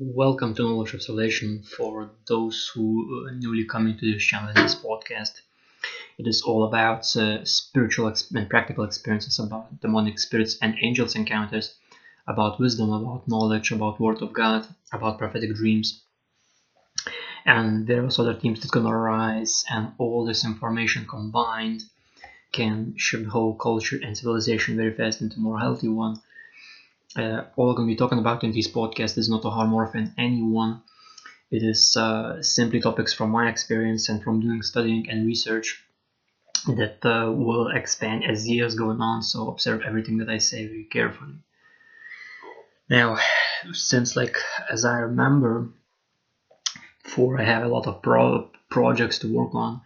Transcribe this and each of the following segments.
Welcome to Knowledge of Salvation for those who are newly coming to this channel and this podcast. It is all about uh, spiritual and practical experiences about demonic spirits and angels encounters, about wisdom, about knowledge, about Word of God, about prophetic dreams, and various other themes that's gonna arise. And all this information combined can shift whole culture and civilization very fast into a more healthy one uh, all I'm going to be talking about in this podcast is not to harm or offend anyone. It is uh, simply topics from my experience and from doing studying and research that uh, will expand as years go on. So observe everything that I say very carefully. Now, since like as I remember, for I have a lot of pro- projects to work on.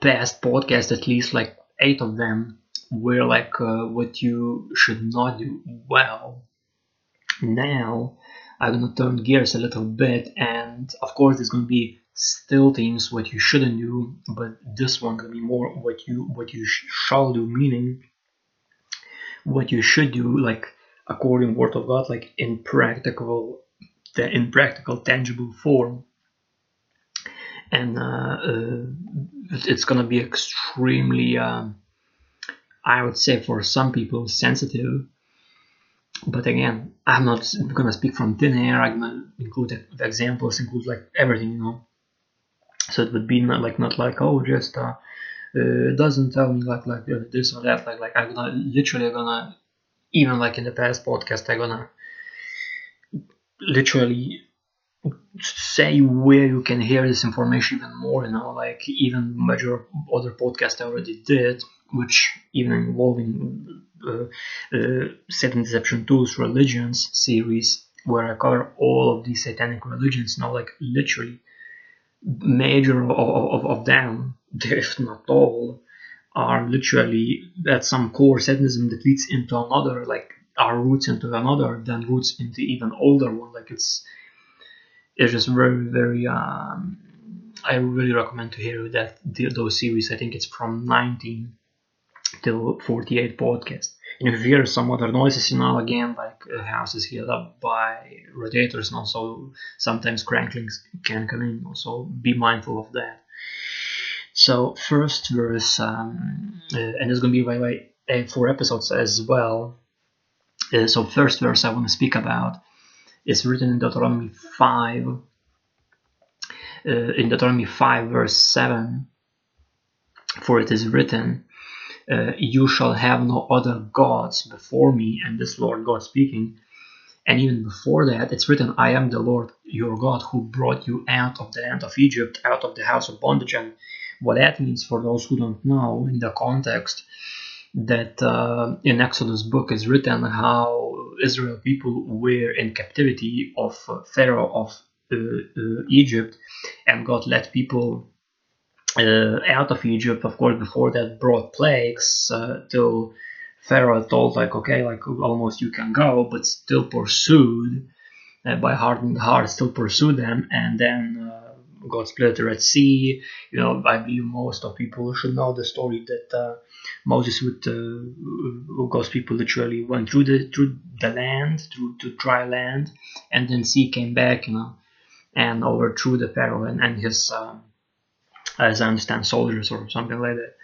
Past podcasts, at least like eight of them were like uh, what you should not do well. Now I'm gonna turn gears a little bit, and of course there's gonna be still things what you shouldn't do, but this one gonna be more what you what you sh- shall do, meaning what you should do, like according word of God, like in practical, in practical, tangible form. And uh, uh, it's gonna be extremely. Um, I would say for some people sensitive. But again, I'm not gonna speak from thin air. I'm gonna include examples, include like everything, you know. So it would be not like not like oh just uh, uh doesn't tell me like like uh, this or that. Like like I'm gonna literally gonna even like in the past podcast I'm gonna literally say where you can hear this information even more you know like even major other podcast I already did which even involving uh, uh, Satan Deception Tools Religions series, where I cover all of these satanic religions now, like literally major of, of, of them, if not all, are literally at some core Satanism that leads into another, like our roots into another, then roots into even older one. Like it's it's just very very. Um, I really recommend to hear that those series. I think it's from 19 till 48 podcast. And if you hear some other noises, you know, again, like a house is heated up by radiators, and also sometimes cranklings can come in. Also, be mindful of that. So, first verse, um, uh, and it's going to be by the way four episodes as well. Uh, so, first verse I want to speak about is written in Deuteronomy 5. Uh, in Deuteronomy 5, verse 7, for it is written, uh, you shall have no other gods before me, and this Lord God speaking. And even before that, it's written, I am the Lord your God who brought you out of the land of Egypt, out of the house of bondage. And what that means for those who don't know in the context, that uh, in Exodus book is written how Israel people were in captivity of uh, Pharaoh of uh, uh Egypt, and God let people out of Egypt, of course, before that brought plagues uh, till Pharaoh told like, okay, like almost you can go, but still pursued uh, by heart and heart, still pursued them, and then uh, God split the Red Sea. You know, I believe most of people should know the story that uh, Moses with uh, God's people literally went through the through the land, through to dry land, and then sea came back, you know, and overthrew the Pharaoh and, and his um, as I understand, soldiers or something like that.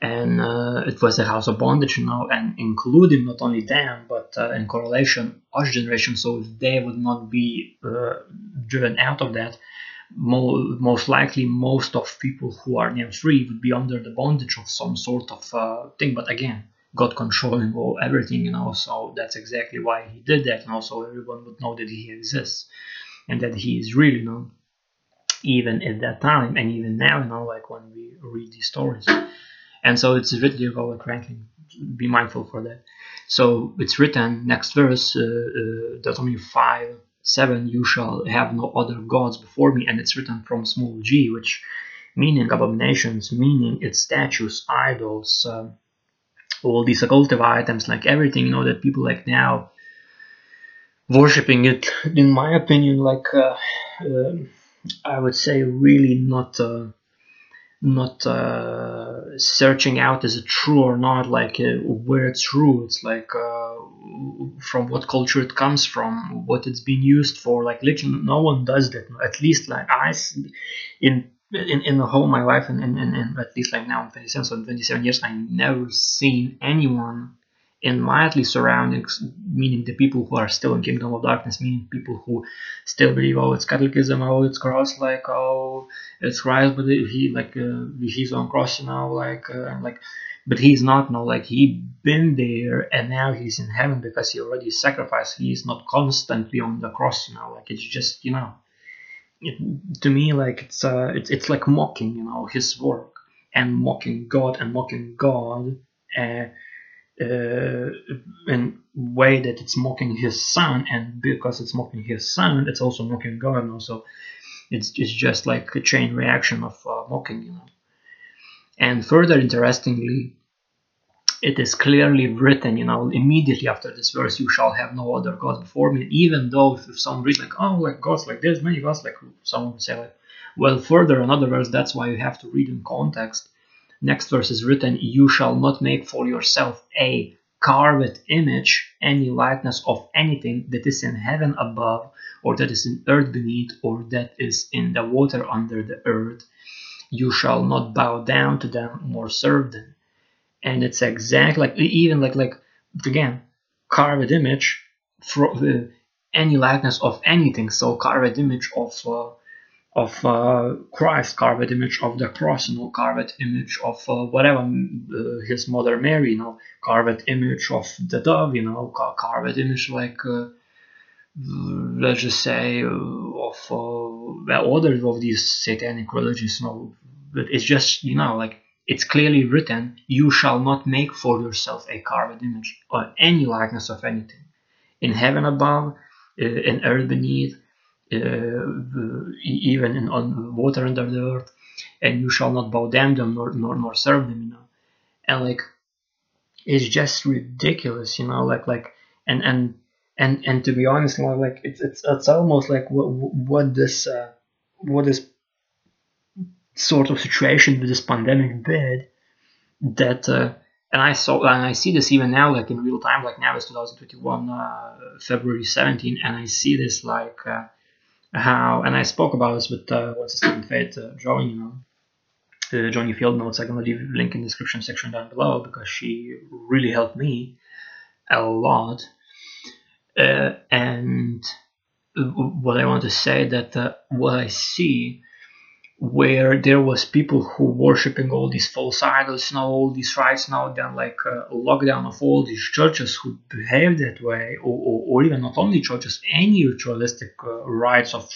And uh, it was a house of bondage, you know, and including not only them, but uh, in correlation, us generation. So they would not be uh, driven out of that, mo- most likely most of people who are now free would be under the bondage of some sort of uh, thing. But again, God controlling all everything, you know. So that's exactly why He did that, and also everyone would know that He exists and that He is real, you know even at that time and even now, you know, like when we read these stories. And so it's written about cranking. Be mindful for that. So it's written, next verse, uh, uh, Deuteronomy 5 7, you shall have no other gods before me. And it's written from small g, which meaning abominations, meaning its statues, idols, uh, all these occultive items, like everything, you know, that people like now worshipping it, in my opinion, like. Uh, um, I would say really not uh, not uh, searching out is it true or not like uh, where it's true it's like uh, from what culture it comes from, what it's been used for. Like literally, no one does that. At least like I, in in, in the whole my life and, and, and, and at least like now in 27 so 27 years i never seen anyone in my surroundings meaning the people who are still in kingdom of darkness meaning people who still believe oh it's catholicism oh it's cross like oh it's christ but he like uh, he's on cross now like uh, like but he's not no like he been there and now he's in heaven because he already sacrificed. He's not constantly on the cross you know like it's just you know it, to me like it's uh it's, it's like mocking you know his work and mocking god and mocking god uh, uh, in way that it's mocking his son and because it's mocking his son it's also mocking god and also it's, it's just like a chain reaction of uh, mocking you know and further interestingly it is clearly written, you know, immediately after this verse, you shall have no other gods before me. Even though if someone reads like, oh, like gods, like there's many gods, like someone would say like, well, further another verse, that's why you have to read in context. Next verse is written, you shall not make for yourself a carved image, any likeness of anything that is in heaven above, or that is in earth beneath, or that is in the water under the earth. You shall not bow down to them nor serve them and it's exact like even like like again carved image for uh, any likeness of anything so carved image of uh, of uh, Christ carved image of the cross you know carved image of uh, whatever uh, his mother Mary you know carved image of the dove you know carved image like uh, let's just say of well, other of these satanic religions you know but it's just you know like it's clearly written, You shall not make for yourself a carved image or any likeness of anything. In heaven above, uh, in earth beneath, uh, even in on water under the earth, and you shall not bow down them nor, nor, nor serve them, you know. And like, it's just ridiculous, you know, like, like, and, and, and, and to be honest, like, it's, it's, it's almost like what, what this, uh, what this sort of situation with this pandemic did that uh, and I saw and I see this even now like in real time like now it's 2021 uh, February 17 and I see this like uh, how and I spoke about this with uh, what's his name Fate uh, Johnny you know uh, Johnny Field notes I'm gonna leave a link in the description section down below because she really helped me a lot. Uh, and what I want to say that what I see where there was people who worshiping all these false idols now all these rites now then like a lockdown of all these churches who behave that way or, or, or even not only churches any ritualistic uh, rites of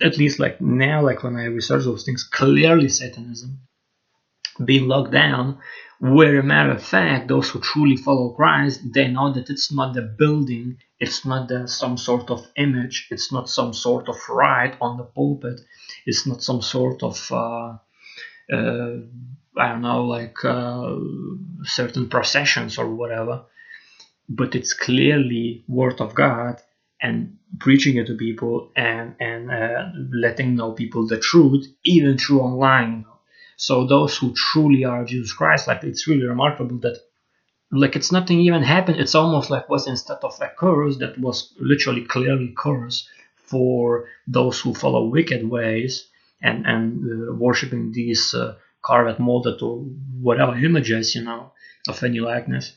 at least like now like when i research those things clearly satanism being locked down where a matter of fact those who truly follow christ they know that it's not the building it's not the, some sort of image it's not some sort of rite on the pulpit it's not some sort of uh, uh, i don't know like uh, certain processions or whatever. But it's clearly word of god and preaching it to people and and uh, letting know people the truth even through online so those who truly are Jesus Christ, like it's really remarkable that like it's nothing even happened. It's almost like was instead of a curse that was literally clearly curse for those who follow wicked ways and and uh, worshiping these uh, carved, molded, or whatever images, you know, of any likeness.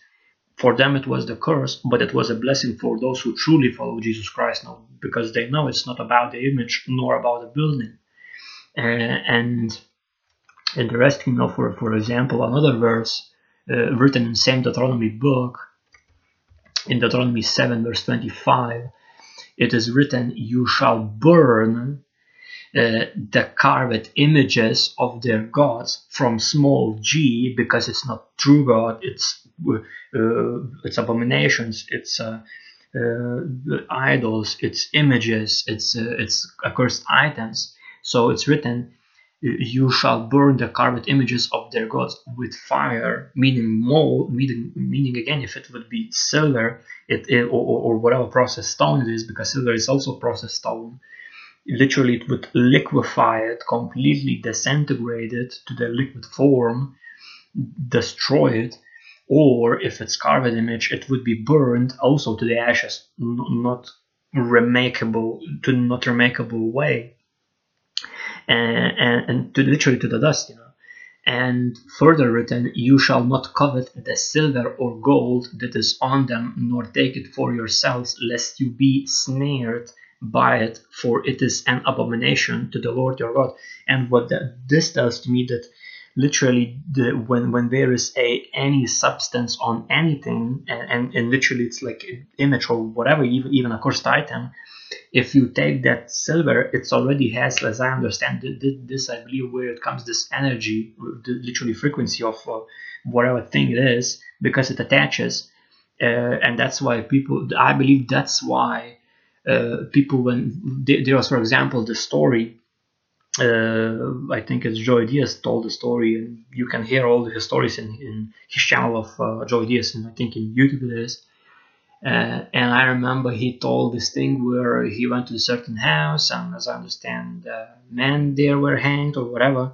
For them, it was the curse, but it was a blessing for those who truly follow Jesus Christ now, because they know it's not about the image nor about the building. Uh, and interesting enough for for example another verse uh, written in same Deuteronomy book in Deuteronomy 7 verse 25 it is written you shall burn uh, the carved images of their gods from small g because it's not true god it's uh, it's abominations it's uh, uh idols it's images it's uh, it's accursed items. So it's written you shall burn the carved images of their gods with fire, meaning mold, meaning, meaning again, if it would be silver, it, it or, or, whatever processed stone it is, because silver is also processed stone. Literally, it would liquefy it, completely disintegrate it to the liquid form, destroy it, or if it's carved image, it would be burned also to the ashes, not remakable to not remakable way, and, and, to literally to the dust, you know. And further written, you shall not covet the silver or gold that is on them, nor take it for yourselves, lest you be snared by it, for it is an abomination to the Lord your God. And what that, this tells to me that literally the, when when there is a any substance on anything and, and, and literally it's like image or whatever even even a cursed item if you take that silver it's already has as i understand this i believe where it comes this energy literally frequency of uh, whatever thing it is because it attaches uh, and that's why people i believe that's why uh, people when there was for example the story I think it's Joey Diaz told the story, and you can hear all the stories in, in his channel of uh, Joey Diaz, and I think in YouTube it is. Uh, and I remember he told this thing where he went to a certain house, and as I understand, uh, men there were hanged or whatever.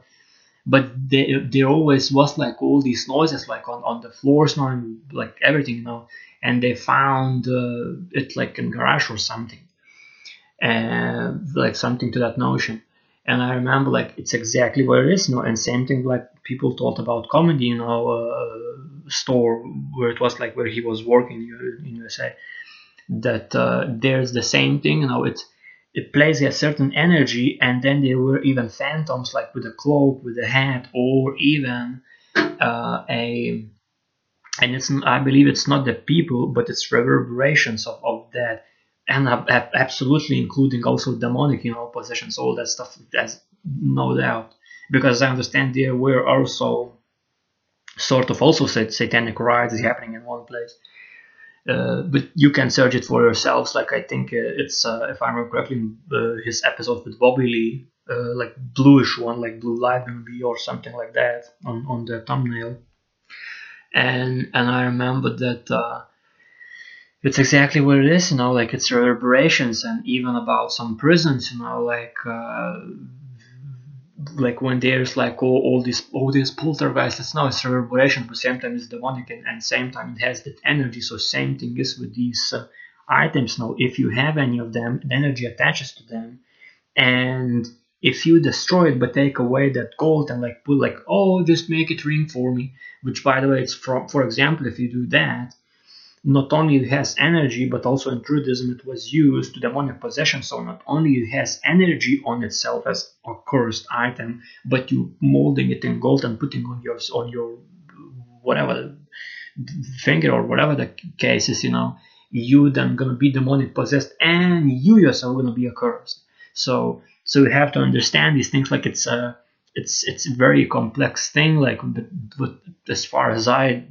But there, there always was like all these noises, like on, on the floors, and like everything, you know. And they found uh, it like in garage or something, and like something to that notion and I remember like it's exactly where it is, you know. And same thing like people talked about comedy, you know, uh, store where it was like where he was working in USA. That uh, there's the same thing, you know. It it plays a certain energy, and then there were even phantoms like with a cloak, with a hat, or even uh, a and it's I believe it's not the people, but it's reverberations of, of that and absolutely including also demonic, you know, possessions, all that stuff. That's no doubt, because I understand there were also sort of also satanic rites happening in one place. Uh, but you can search it for yourselves. Like I think uh, it's, uh, if I remember correctly, uh, his episode with Bobby Lee, uh, like bluish one, like blue light maybe or something like that on, on the thumbnail. And and I remember that uh, it's exactly what it is, you know, like it's reverberations and even about some prisons, you know, like uh, like when there's like all, all these all these poltergeists, now it's reverberation, but same time it's demonic and, and same time it has that energy. So same thing is with these uh, items. Now, if you have any of them, the energy attaches to them, and if you destroy it but take away that gold and like put like oh just make it ring for me, which by the way it's from for example if you do that not only it has energy but also in Druidism it was used to demonic possession so not only it has energy on itself as a cursed item but you molding it in gold and putting on your on your whatever finger or whatever the case is you know you then gonna be demonic possessed and you yourself gonna be accursed so so you have to understand these things like it's a it's it's a very complex thing like but, but as far as i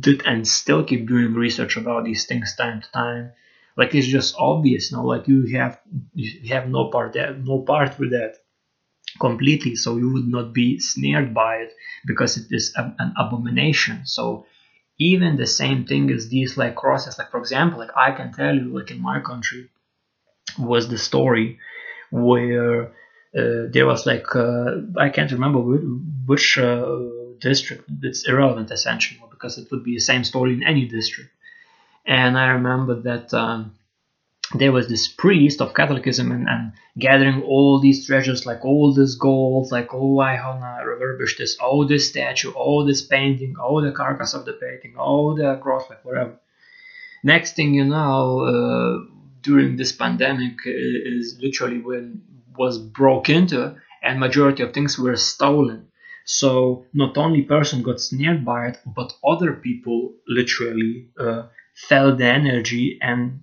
did and still keep doing research about these things time to time. Like it's just obvious you now. Like you have you have no part no part with that completely, so you would not be snared by it because it is a, an abomination. So even the same thing as these like crosses, like for example, like I can tell you, like in my country, was the story where uh, there was like uh, I can't remember which, which uh, district. It's irrelevant essentially because it would be the same story in any district. And I remember that um, there was this priest of Catholicism and, and, gathering all these treasures, like all this gold, like oh I wanna refurbish this, all this statue, all this painting, all the carcass of the painting, all the cross, like whatever. Next thing you know, uh, during this pandemic is literally when was broke into and majority of things were stolen so not only person got snared by it, but other people literally uh, felt the energy and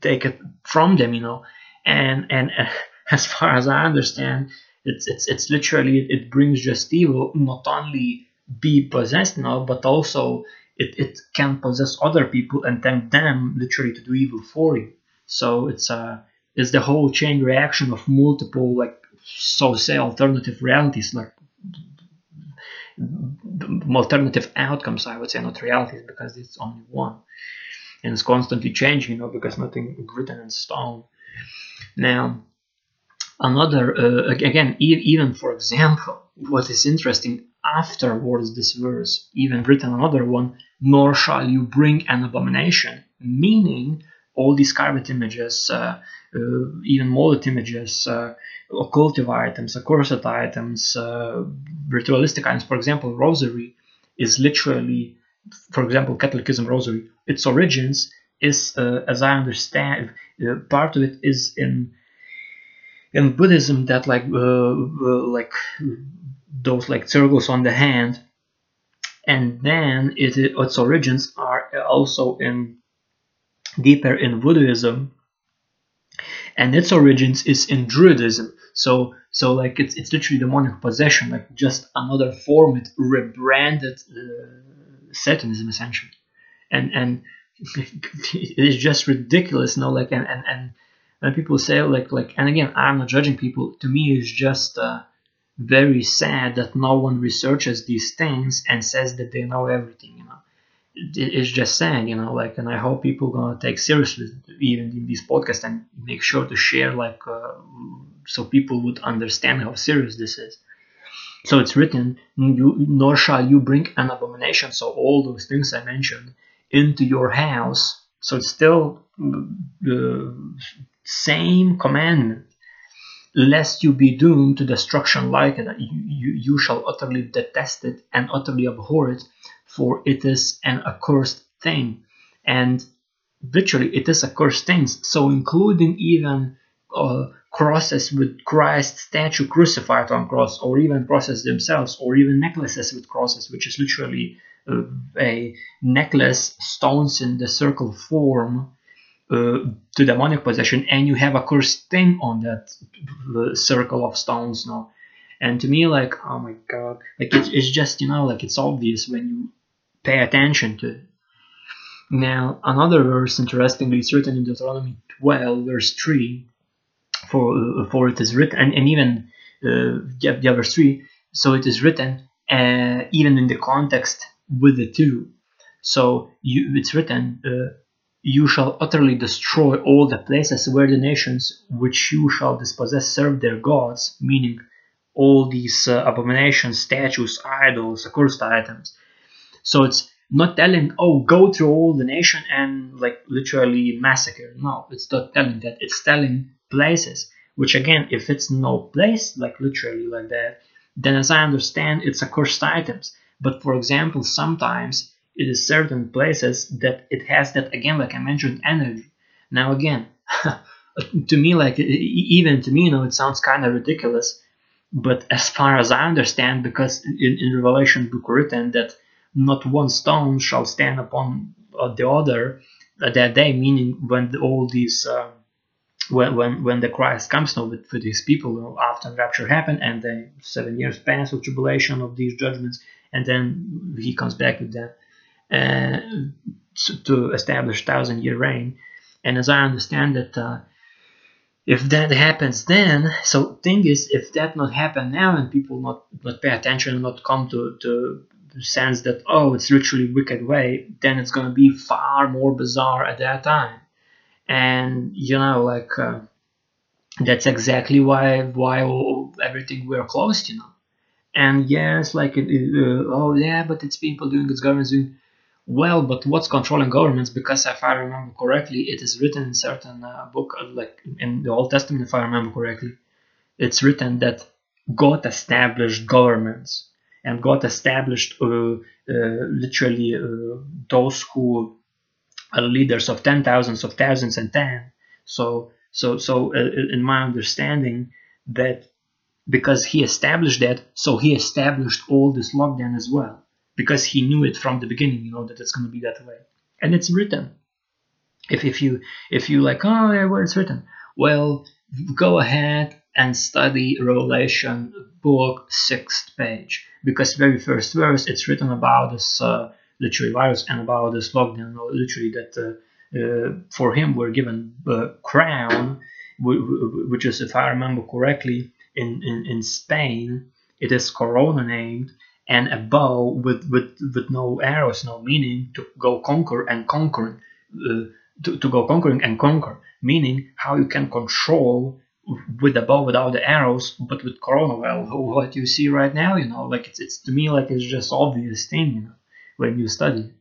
take it from them, you know. And and uh, as far as I understand, it's it's it's literally it brings just evil. Not only be possessed now, but also it, it can possess other people and tempt them literally to do evil for you. So it's a uh, it's the whole chain reaction of multiple like so say alternative realities like alternative outcomes, I would say, not realities, because it's only one. And it's constantly changing, you know, because nothing written in stone. Now, another, uh, again, even for example, what is interesting, afterwards this verse, even written another one, nor shall you bring an abomination, meaning all these carved images, uh, uh, even molded images, uh, occultive items, accursed items, uh, ritualistic items. For example, rosary is literally, for example, Catholicism rosary. Its origins is, uh, as I understand, uh, part of it is in in Buddhism that like like those like circles on the hand and then it, its origins are also in deeper in Buddhism and its origins is in Druidism. So so like it's, it's literally demonic possession like just another form it rebranded uh, Satanism essentially. And and it's just ridiculous you know like and and, and people say like like and again I'm not judging people. To me it's just uh, very sad that no one researches these things and says that they know everything it's just saying, you know like and i hope people gonna take seriously even in this podcast and make sure to share like uh, so people would understand how serious this is. So it's written nor shall you bring an abomination so all those things i mentioned into your house. So it's still the same commandment. Lest you be doomed to destruction like it. You, you, you shall utterly detest it and utterly abhor it, for it is an accursed thing. And literally, it is accursed things. So, including even uh, crosses with Christ's statue crucified on cross, or even crosses themselves, or even necklaces with crosses, which is literally uh, a necklace stones in the circle form uh, to demonic possession and you have a cursed thing on that circle of stones now and to me like oh my god like it, it's just you know like it's obvious when you pay attention to now another verse interestingly is written in deuteronomy 12 verse 3 for uh, for it is written and, and even uh, yeah, yeah, verse 3 so it is written uh, even in the context with the two so you, it's written uh, you shall utterly destroy all the places where the nations which you shall dispossess serve their gods, meaning all these uh, abominations, statues, idols, accursed items. So it's not telling, oh, go through all the nation and like literally massacre. No, it's not telling that. It's telling places, which again, if it's no place, like literally like that, then as I understand, it's accursed items. But for example, sometimes it is certain places that it has that again like i mentioned energy now again to me like even to me you know it sounds kind of ridiculous but as far as i understand because in, in revelation book written that not one stone shall stand upon uh, the other uh, that day meaning when all these uh, when, when when the Christ comes now with, with his people after rapture happened and then seven years pass of tribulation of these judgments and then he comes back with them uh, to establish thousand year reign. And as I understand it, uh, if that happens then, so thing is, if that not happen now and people not not pay attention and not come to to sense that oh it's literally wicked way, then it's gonna be far more bizarre at that time. And you know like. Uh, that's exactly why why everything we're closed, you know. And yes, like uh, oh yeah, but it's people doing it's governments doing. Well, but what's controlling governments? Because if I remember correctly, it is written in certain uh, book, uh, like in the Old Testament, if I remember correctly, it's written that God established governments, and God established uh, uh, literally uh, those who are leaders of ten thousands, of thousands, and ten. So, so, so, in my understanding, that because He established that, so He established all this lockdown as well because he knew it from the beginning, you know, that it's going to be that way. And it's written. If, if you if you like, oh yeah, where it's written, well, go ahead and study Revelation book sixth page. Because very first verse it's written about this uh, literally virus and about this lockdown, literally that uh, uh, for him we're given the crown, which is if I remember correctly in in, in Spain it is Corona named and a bow with, with, with no arrows, no meaning to go conquer and conquer, uh, to, to go conquering and conquer, meaning how you can control with the bow without the arrows, but with Corona, well, what you see right now, you know, like it's, it's to me like it's just obvious thing, you know, when you study.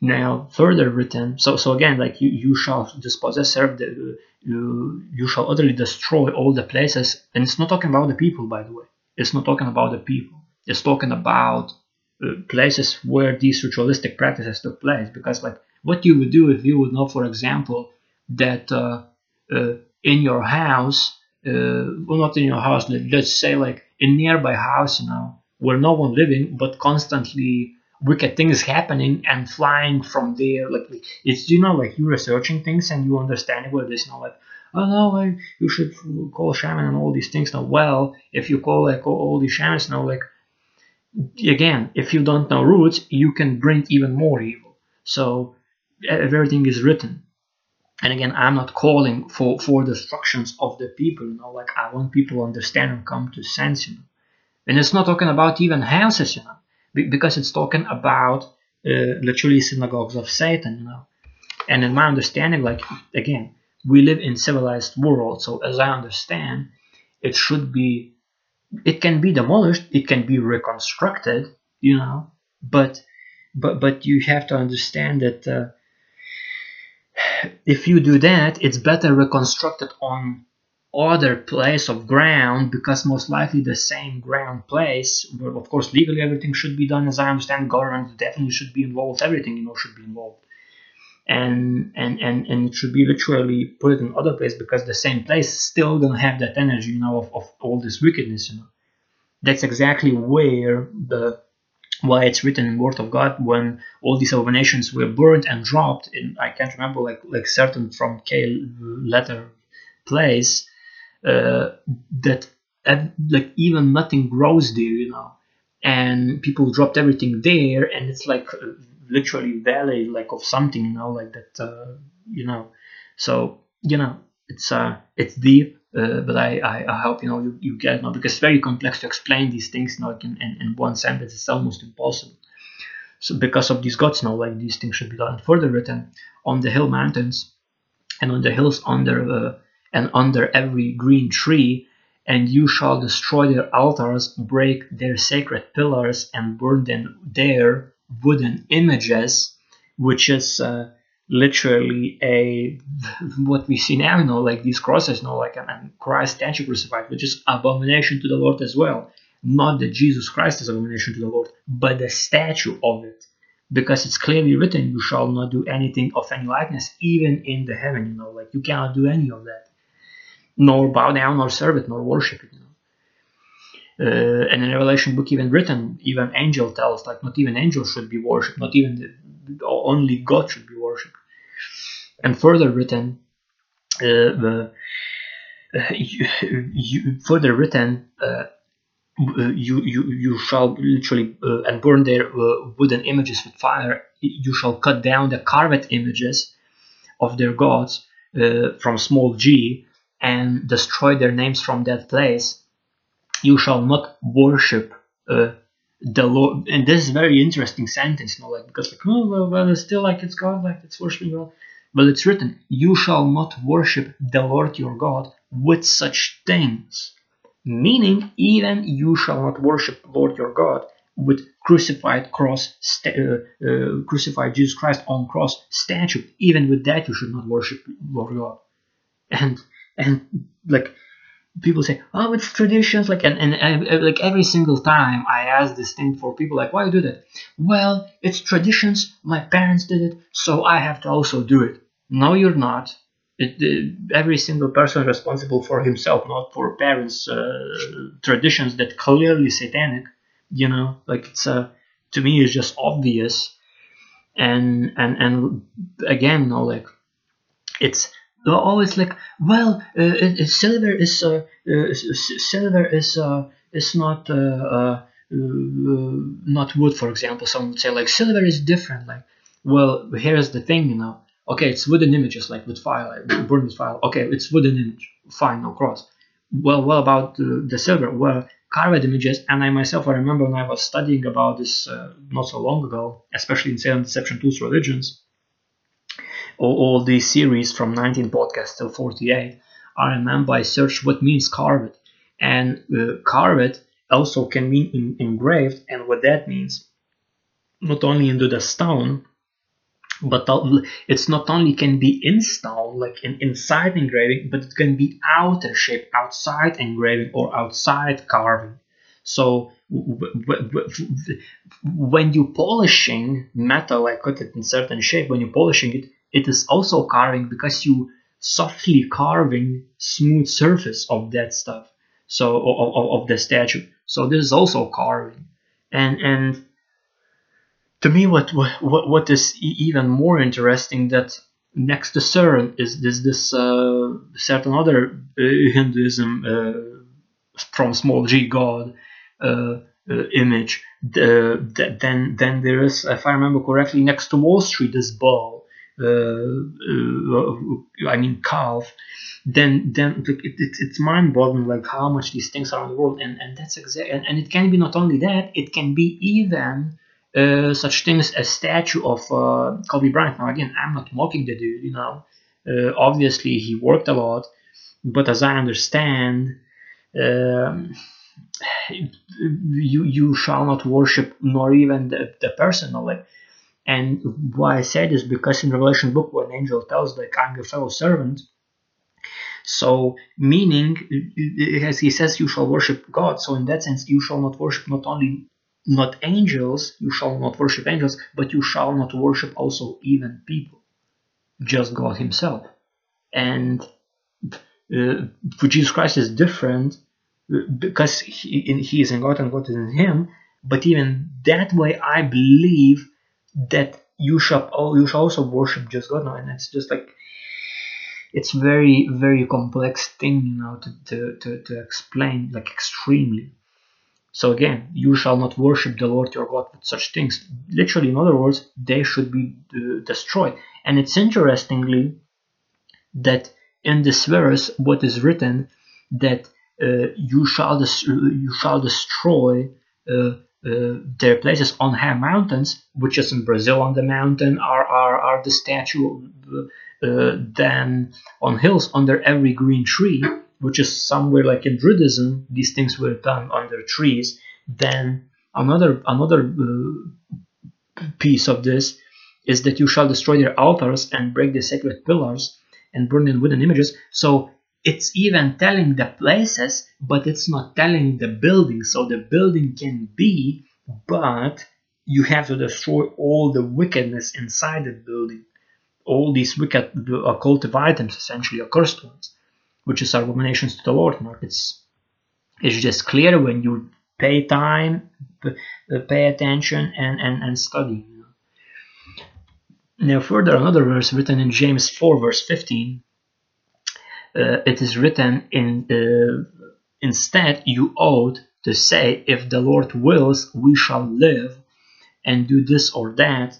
Now, further written, so so again, like you, you shall dispossess, serve the, you you shall utterly destroy all the places, and it's not talking about the people, by the way. It's not talking about the people. It's talking about uh, places where these ritualistic practices took place. Because, like, what you would do if you would know, for example, that uh, uh, in your house, uh, well, not in your house, let's say, like, in nearby house, you know, where no one living, but constantly wicked things happening and flying from there. Like it's you know like you're researching things and you understand what it is. You know like oh no, like, you should call shaman and all these things. Now well, if you call like all these shamans now like again, if you don't know roots, you can bring even more evil. So everything is written. And again, I'm not calling for for destructions of the people. You know, like I want people to understand and come to sense. You know, and it's not talking about even houses. You know because it's talking about uh, literally synagogues of Satan, you know. And in my understanding, like again, we live in civilized world, so as I understand, it should be, it can be demolished, it can be reconstructed, you know, but but but you have to understand that uh, if you do that, it's better reconstructed on other place of ground because most likely the same ground place where of course legally everything should be done as i understand government definitely should be involved everything you know should be involved. And and and, and it should be literally put in other place because the same place still gonna have that energy you know of, of all this wickedness you know. That's exactly where the why it's written in word of god when all these abominations were burned and dropped in i can't remember like like certain from k letter place uh, that like even nothing grows there, you know, and people dropped everything there, and it's like literally valley like of something, you know, like that, uh, you know. So you know, it's uh, it's deep, uh, but I, I, I hope you know you, you get it now because it's very complex to explain these things you now in, in, in one sentence. It's almost impossible. So because of these gods now, like these things should be done. Further written on the hill mountains and on the hills under uh, and under every green tree, and you shall destroy their altars, break their sacred pillars, and burn them their wooden images, which is uh, literally a what we see now, you know, like these crosses, you know, like a Christ statue crucified, which is abomination to the Lord as well. Not that Jesus Christ is abomination to the Lord, but the statue of it. Because it's clearly written, you shall not do anything of any likeness, even in the heaven, you know, like you cannot do any of that nor bow down, nor serve it, nor worship it. Uh, and in Revelation book, even written, even angel tells like not even angels should be worshipped, not even the, only God should be worshipped. And further written, uh, the uh, you, you, further written, uh, you, you you shall literally uh, and burn their uh, wooden images with fire. You shall cut down the carved images of their gods from small g and destroy their names from that place, you shall not worship uh, the Lord. And this is very interesting sentence, you know, like because like oh well, well it's still like it's God, like it's worshiping God. But it's written, you shall not worship the Lord your God with such things. Meaning, even you shall not worship Lord your God with crucified cross, uh, uh, crucified Jesus Christ on cross statue. Even with that, you should not worship Lord God. And and like people say oh it's traditions like and, and, and, like every single time i ask this thing for people like why you do that? Well it's traditions. My parents did it so i have to also do it. No you're not. It, it, every single person responsible for himself not for parents uh, traditions that clearly satanic you know? Like it's uh, to me it's just obvious. And and and again know like it's they're always like, well, uh, silver is uh, uh, silver is uh, is not uh, uh, not wood, for example. Someone would say like silver is different. Like, well, here's the thing, you know. Okay, it's wooden images, like with fire, like burn with fire. Okay, it's wooden image, fine, no cross. Well, what about the, the silver? Well, carved images, and I myself, I remember when I was studying about this not so long ago, especially in Satan Deception Tools Religions all, these series from 19 podcasts till 48, I remember I searched what means carved, and uh, carved also can mean in, engraved, and what that means, not only into the stone, but it's not only can be in stone, like in, inside engraving, but it can be outer shape, outside engraving or outside carving. So when you polishing metal, I cut it in certain shape, when you're polishing it, it is also carving because you softly carving smooth surface of that stuff. So of, of the statue. So this is also carving, and and to me, what what what is even more interesting that next to CERN is this this uh, certain other uh, Hinduism uh, from small g god uh, uh, image. The, the, then then there is, if I remember correctly, next to Wall Street, this ball. Uh, I mean calf. Then then it, it, it's mind boggling like how much these things are in the world, and and that's exactly and, and it can be not only that, it can be even uh, such things as statue of uh, Kobe Bryant. Now again, I'm not mocking the dude, you know. Uh, obviously, he worked a lot, but as I understand, um, you you shall not worship nor even the, the person like and why i said is because in revelation book when angel tells like i'm your fellow servant so meaning as he says you shall worship god so in that sense you shall not worship not only not angels you shall not worship angels but you shall not worship also even people just god himself and uh, for jesus christ is different because he, he is in God and God is in him. But even that way, I believe that you shall you shall also worship just God now, and it's just like it's very very complex thing you know to, to, to, to explain like extremely. So again, you shall not worship the Lord your God with such things. Literally, in other words, they should be uh, destroyed. And it's interestingly that in this verse, what is written that uh, you shall you shall destroy uh, uh, their places on high mountains, which is in Brazil on the mountain are are, are the statue. then on hills under every green tree, which is somewhere like in Druidism, these things were done under trees. Then another another piece of this is that you shall destroy their altars and break the sacred pillars and burn in wooden images. So it's even telling the places, but it's not telling the building. So the building can be, but you have to destroy all the wickedness inside the building. All these wicked occultive items, essentially accursed ones, which is abominations to the Lord. Mark. It's, it's just clear when you pay time, pay attention, and, and, and study. Now, further, another verse written in James 4, verse 15 uh, it is written in uh, instead you ought to say if the lord wills we shall live and do this or that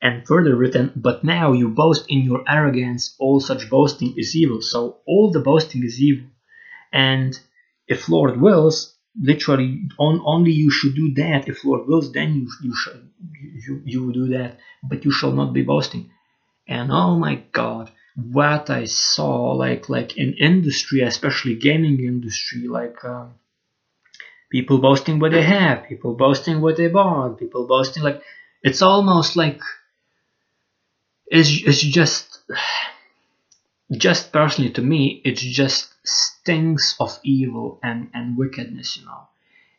and further written but now you boast in your arrogance all such boasting is evil. So all the boasting is evil. And if lord wills literally on, only you should do that. If lord wills then you you should you, you do that. But you shall not be boasting. And oh my god what I saw like like in industry, especially gaming industry, like um, people boasting what they have, people boasting what they bought, people boasting like it's almost like it's, it's just just personally to me it's just stinks of evil and and wickedness you know?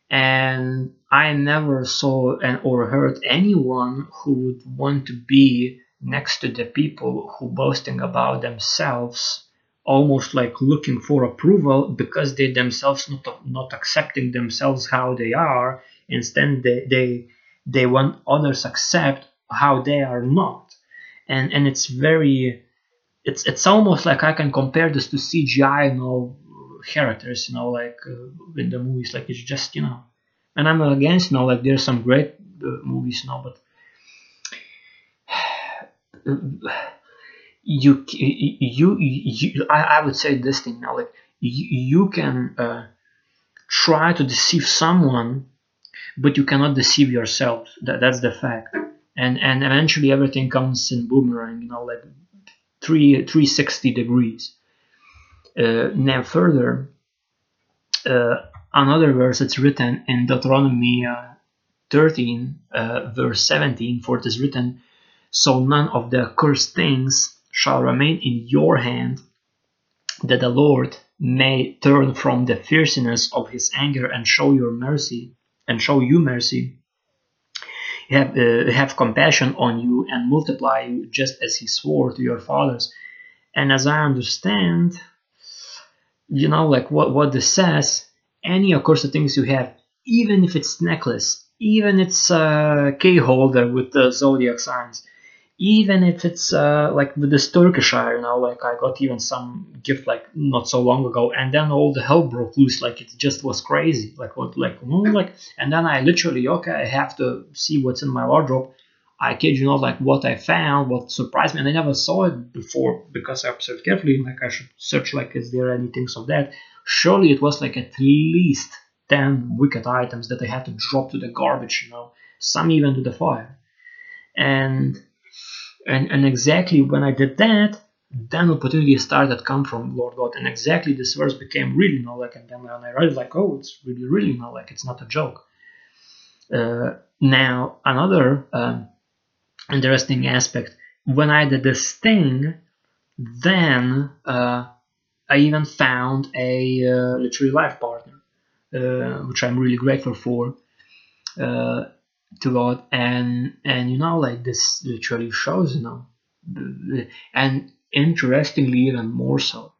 And i never saw and or heard anyone who would want to be next to the people who boasting about themselves almost like looking for approval because they themselves not not accepting themselves how they are. Instead they they they want others accept how they are not. And and it's very it's it's almost like i can compare this to cgi you know characters you know like uh, in the movies like it's just you know. And i'm against you know like there's some great uh, movies now but you you, you I, I would say this thing now like you, you can uh, try to deceive someone but you cannot deceive yourself. That, that's the fact. And and eventually everything comes in boomerang you know like three 360 degrees. Uh, now further, uh, another verse it's written in Deuteronomy uh, 13, uh, verse 17, for it is written, So none of the accursed things shall remain in your hand, that the Lord may turn from the fierceness of his anger and show your mercy and show you mercy. Have uh, have compassion on you and multiply you just as he swore to your fathers. And as i understand you know like what what this says any accursed things you have even if it's necklace even it's a key holder with the zodiac signs even if it's uh, like with this Turkish eye, you know, like I got even some gift like not so long ago, and then all the hell broke loose, like it just was crazy, like what, like, mm, like, and then I literally, okay, I have to see what's in my wardrobe. I kid you not, like what I found, what surprised me, and I never saw it before because I observed carefully. Like I should search, like, is there any things of that? Surely it was like at least ten wicked items that I had to drop to the garbage, you know, some even to the fire, and and, and exactly when I did that, then opportunities started to come from Lord God, and exactly this verse became really like, and then when I read it, like, oh, it's really, really like, it's not a joke. Uh, now, another um, interesting aspect, when I did this thing, then uh, I even found a uh, literary life partner, uh, which I'm really grateful for. To God and and you know like this literally shows you know. And interestingly even more so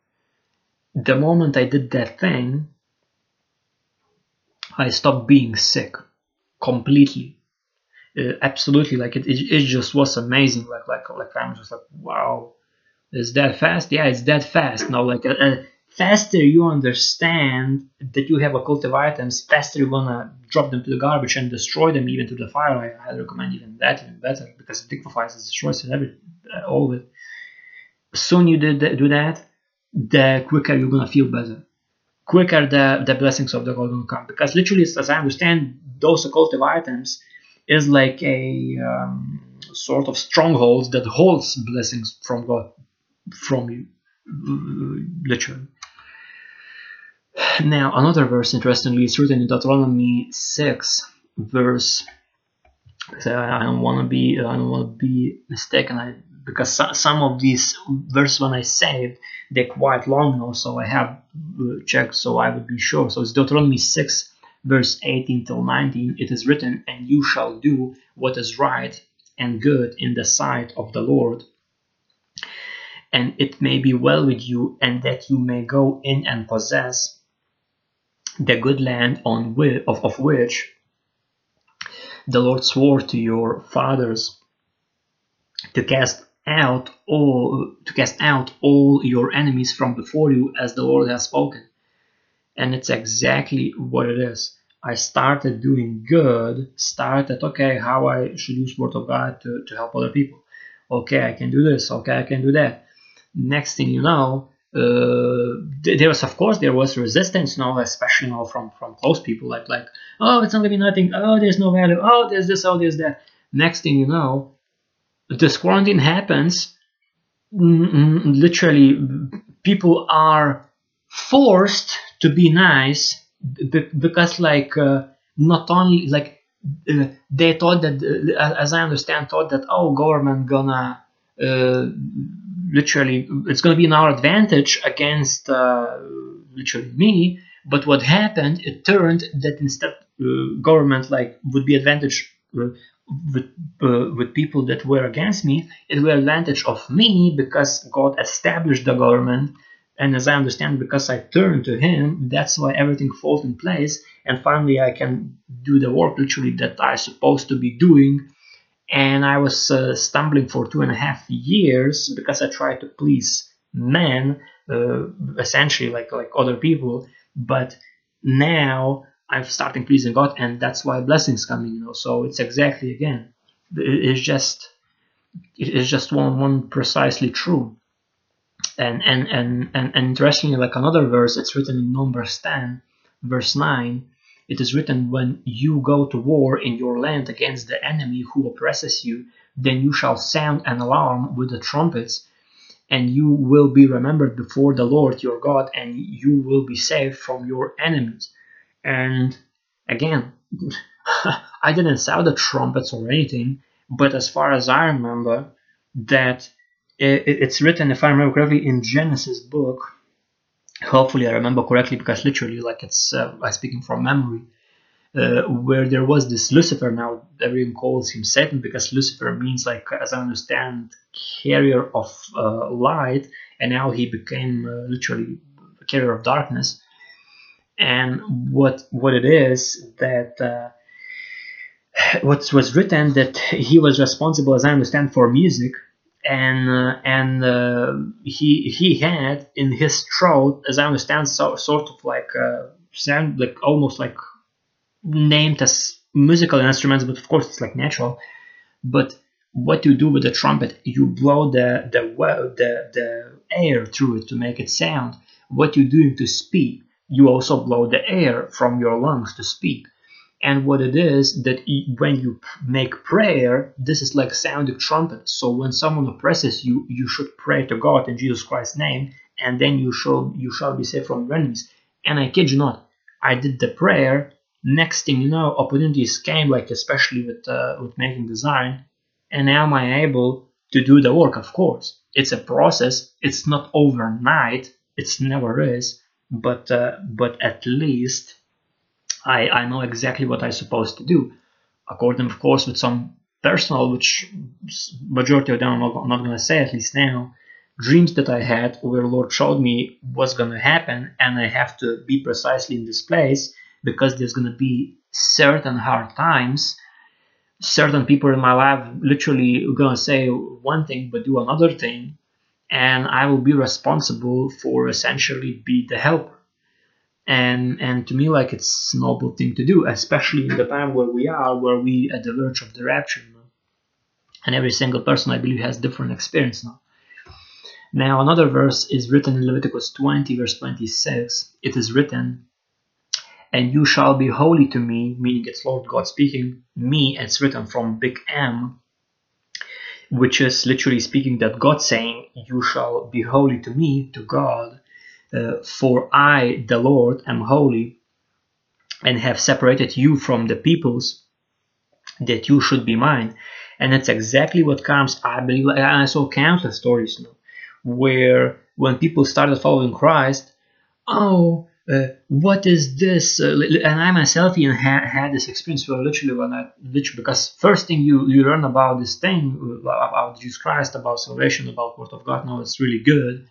the moment I did that thing I stopped being sick completely. Uh, absolutely like it, it, it just was amazing like like like I'm just like wow is that fast? Yeah it's that fast now like uh, uh faster you understand that you have occultive items, faster you're gonna drop them to the garbage and destroy them even to the fire. I highly recommend even that, even better, because it liquefies and destroys it, every, uh, all of it. Soon you did do that, the quicker you're gonna feel better. Quicker the, the blessings of the God will come. Because literally, as I understand, those occultive items is like a um, sort of stronghold that holds blessings from God, from you, literally. Now, another verse, interestingly, is written in Deuteronomy 6, verse. I don't want to be, I don't want to be mistaken, I, because some of these verses when I saved, they're quite long now, so I have uh, checked, so I would be sure. So it's Deuteronomy 6, verse 18 till 19. It is written, "And you shall do what is right and good in the sight of the Lord." And it may be well with you, and that you may go in and possess the good land on which, of, of which the Lord swore to your fathers to cast out all to cast out all your enemies from before you as the Lord has spoken. And it's exactly what it is. I started doing good, started okay, how I should use word of God to, to help other people. Okay, I can do this, okay, I can do that. Next thing you know, there was of course there was resistance now especially now from from close people like like oh it's not gonna be nothing. Oh there's no value. Oh there's this oh there's that. Next thing you know this quarantine happens. Literally people are forced to be nice because like uh, not only like uh, they thought that uh, as i understand thought that oh government gonna uh, literally it's going to be in our advantage against uh, literally me but what happened it turned that instead uh, government like would be advantage uh, with uh, with people that were against me it were advantage of me because god established the government. And as i understand because i turned to him that's why everything falls in place. And finally i can do the work literally that i supposed to be doing and I was uh, stumbling for two and a half years because I tried to please men, uh, essentially like like other people. But now I'm starting pleasing God, and that's why blessings coming. You know, so it's exactly again, it's just it's just one one precisely true. And and and and, and interestingly, like another verse, it's written in Numbers ten, verse nine it is written, When you go to war in your land against the enemy who oppresses you, then you shall sound an alarm with the trumpets, and you will be remembered before the Lord your God, and you will be saved from your enemies. And again, I didn't sound the trumpets or anything, but as far as I remember, that it's written, if I remember correctly, in Genesis book. Hopefully, I remember correctly because literally, like it's uh, I'm speaking from memory. Uh, where there was this Lucifer. Now everyone calls him Satan because Lucifer means, like, as I understand, carrier of uh, light, and now he became uh, literally a carrier of darkness. And what what it is that uh, what was written that he was responsible, as I understand, for music, and uh, and uh, he he had in his throat, as I understand, so, sort of like sound like almost like named as musical instruments, but of course it's like natural. But what you do with the trumpet, you blow the the the, the air through it to make it sound. What you're doing to speak, you also blow the air from your lungs to speak. And what it is that when you make prayer, this is like sounding trumpet. So when someone oppresses you, you should pray to God in Jesus Christ's name, and then you shall you shall be saved from your enemies. And I kid you not, I did the prayer next thing you know, opportunities came, like especially with uh, with making design, and now am I able to do the work? Of course, it's a process. It's not overnight. It's never is. But uh, but at least I I know exactly what I'm supposed to do, according, of course, with some personal, which majority of them I'm not, not going to say at least now, dreams that I had where Lord showed me what's going to happen, and I have to be precisely in this place because there's going to be certain hard times. Certain people in my life literally going to say one thing but do another thing and i will be responsible for essentially be the helper and and to me like it's a noble thing to do especially in the time where we are where we at the verge of the rapture you know? and every single person i believe has different experience now. Now another verse is written in leviticus 20 verse 26 it is written and you shall be holy to me, meaning it's Lord God speaking, me, it's written from big M, which is literally speaking that God saying, You shall be holy to me, to God, uh, for I, the Lord, am holy, and have separated you from the peoples, that you should be mine. And that's exactly what comes, I believe, I saw countless stories you know, where when people started following Christ, oh, uh, what is this? Uh, and I myself even had, had this experience where literally when I literally because first thing you you learn about this thing uh, about Jesus Christ, about salvation, about Word of God. No, it's really good.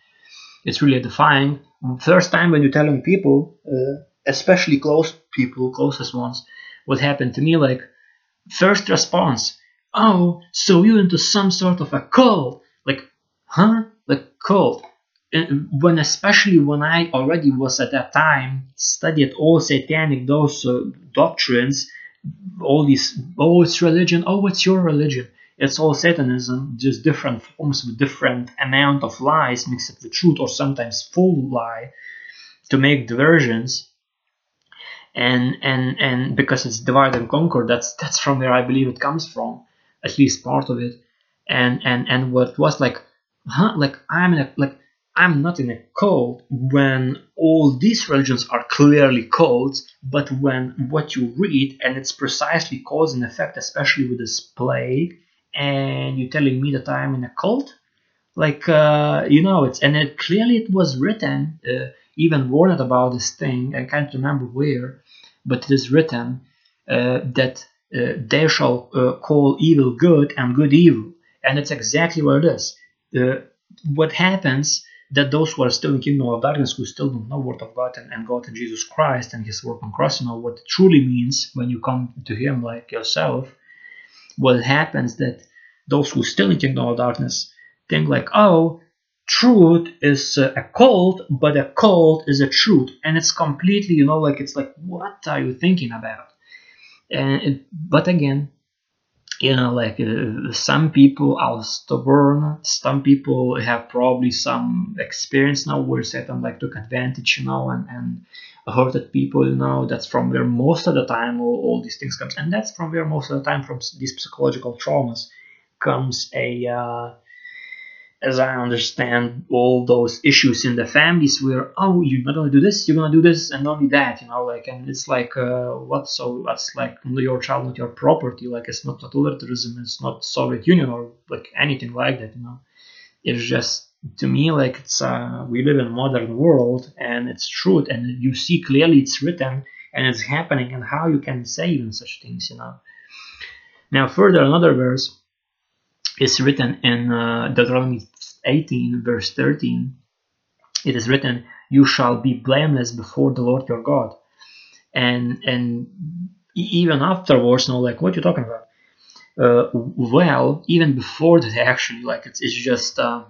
It's really edifying. First time when you're telling people, uh, especially close people, closest ones, what happened to me, like first response, oh, so you into some sort of a cult? Like, huh? Like cult? And when especially when I already was at that time studied all satanic those uh, doctrines, all these oh it's religion, oh it's your religion, it's all Satanism, just different forms with different amount of lies mixed with truth or sometimes full lie to make diversions. And and and because it's divide and conquer, that's that's from where I believe it comes from, at least part of it. And and and what was like, huh? Like I'm in a like I'm not in a cult when all these religions are clearly cults, but when what you read and it's precisely cause and effect, especially with this plague, and you're telling me that I'm in a cult, like uh, you know, it's and it clearly it was written, uh, even warned about this thing. I can't remember where, but it is written uh, that uh, they shall uh, call evil good and good evil, and it's exactly what it is. Uh, what happens that those who are still in kingdom of darkness, who still don't know word of God and, and God and Jesus Christ and His work on cross, you know what it truly means when you come to Him like yourself. What happens that those who still of darkness think like, oh, truth is a cult, but a cult is a truth, and it's completely, you know, like it's like, what are you thinking about? And it, but again, you know like uh, some people are stubborn some people have probably some experience now where satan like took advantage you know and and hurted people you know that's from where most of the time all, all these things comes. And that's from where most of the time from these psychological traumas comes a uh, as I understand all those issues in the families where oh you're not gonna do this, you're gonna do this, and only that, you know, like and it's like uh, what so that's like your child, not your property, like it's not totalitarianism, it's not Soviet Union or like anything like that, you know. It's just to me like it's uh, we live in a modern world and it's truth and you see clearly it's written and it's happening and how you can say even such things, you know. Now further another verse is written in uh, Deuteronomy 18, verse 13. It is written, "You shall be blameless before the Lord your God." And and even afterwards, no, like what you're talking about? Uh, well, even before that, actually, like it's it's just uh,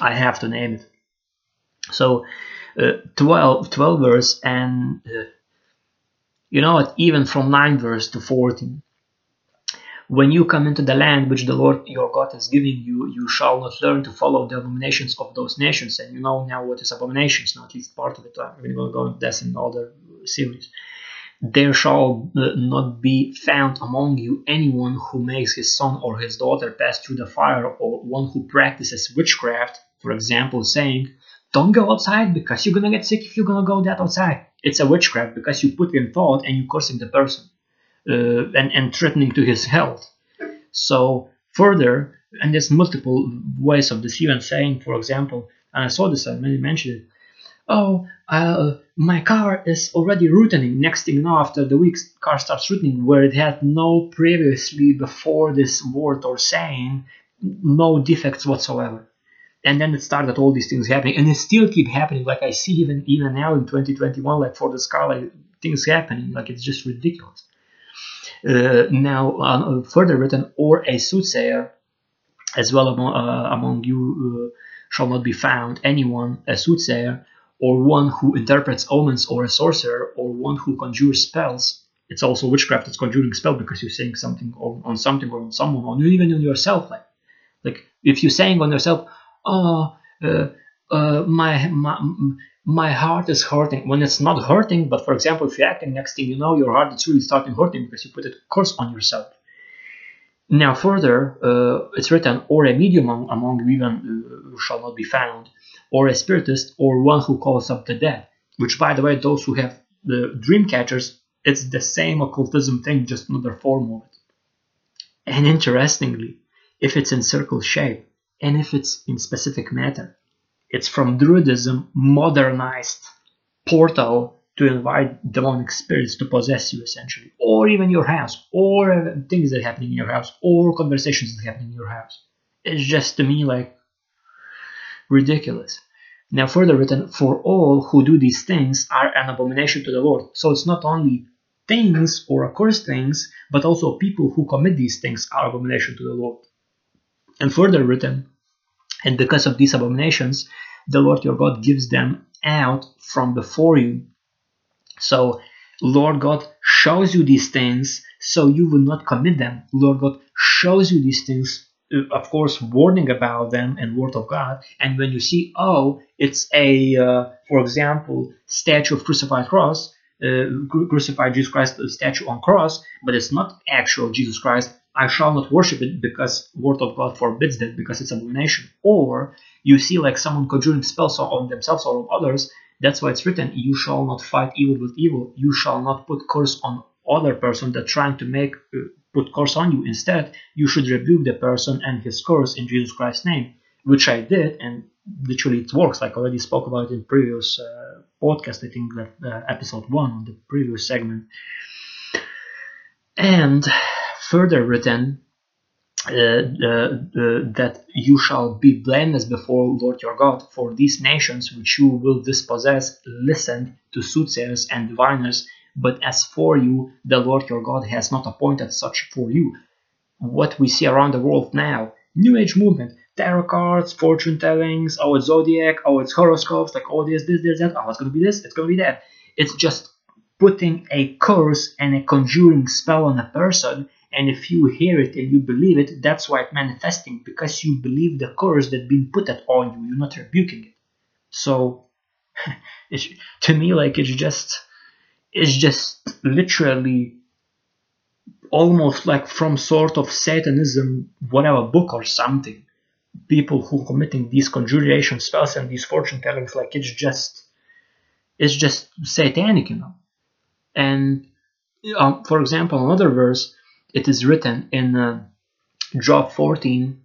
I have to name it. So, uh, 12, 12 verse and uh, you know what? Even from nine verse to fourteen when you come into the land which the Lord your God is giving you, you shall not learn to follow the abominations of those nations. And you know now what is abominations, not least part of it. I'm going to go into this in other series. There shall not be found among you anyone who makes his son or his daughter pass through the fire, or one who practices witchcraft, for example, saying, Don't go outside because you're gonna get sick if you're gonna go that outside. It's a witchcraft because you put in thought and you're cursing the person uh, and, and threatening to his health. So further, and there's multiple ways of this even saying, for example, and I saw this, I mentioned it, oh, uh, my car is already rooting. Next thing you know, after the week, car starts rooting where it had no previously before this word or saying, no defects whatsoever. And then it started all these things happening, and it still keep happening. Like I see even even now in 2021, like for this car, like things happening, like it's just ridiculous. Uh, now, uh, further written, or a soothsayer, as well among, uh, among you shall not be found anyone, a soothsayer, or one who interprets omens, or a sorcerer, or one who conjures spells. It's also witchcraft. It's conjuring spell because you're saying something on, on something or on someone, or even on yourself. Like, like if you're saying on yourself, "Oh, uh, uh, my, my my heart is hurting. When it's not hurting but for example if you're acting next thing you know your heart is really starting hurting because you put a curse on yourself. Now further uh, it's written or a medium among women uh, shall not be found or a spiritist or one who calls up the dead. Which by the way those who have the dream catchers it's the same occultism thing just another form of it. And interestingly if it's in circle shape and if it's in specific matter it's from Druidism modernized portal to invite demonic spirits to possess you essentially, or even your house, or things that are happening in your house, or conversations that are happening in your house. It's just to me like ridiculous. Now, further written, for all who do these things are an abomination to the Lord. So it's not only things or accursed things, but also people who commit these things are abomination to the Lord. And further written, and because of these abominations, the Lord your God gives them out from before you. So, Lord God shows you these things so you will not commit them. Lord God shows you these things, uh, of course, warning about them and Word of God. And when you see, oh, it's a, uh, for example, statue of crucified cross, uh, crucified Jesus Christ statue on cross, but it's not actual Jesus Christ, I shall not worship it because word of God forbids that because it's abomination. Or you see like someone conjuring spells on themselves or on others. That's why it's written, you shall not fight evil with evil. You shall not put curse on other person that trying to make uh, put curse on you. Instead, you should rebuke the person and his curse in Jesus Christ's name, which I did, and literally it works. Like I already spoke about in previous uh, podcast. I think that uh, episode one on the previous segment. And further written uh, uh, uh, that you shall be blameless before Lord your God, for these nations which you will dispossess listened to soothsayers and diviners, but as for you, the Lord your God has not appointed such for you. What we see around the world now, New Age movement, tarot cards, fortune tellings, oh it's zodiac, oh it's horoscopes, like oh this, this, this, that, oh it's gonna be this, it's gonna be that. It's just putting a curse and a conjuring spell on a person and if you hear it and you believe it that's why it's manifesting because you believe the curse that's been put on you you're not rebuking it. So it's, to me like it's just it's just literally almost like from sort of satanism whatever book or something people who committing these conjuration spells and these fortune tellings like it's just it's just satanic you know? And um, for example another verse it is written in uh, job 14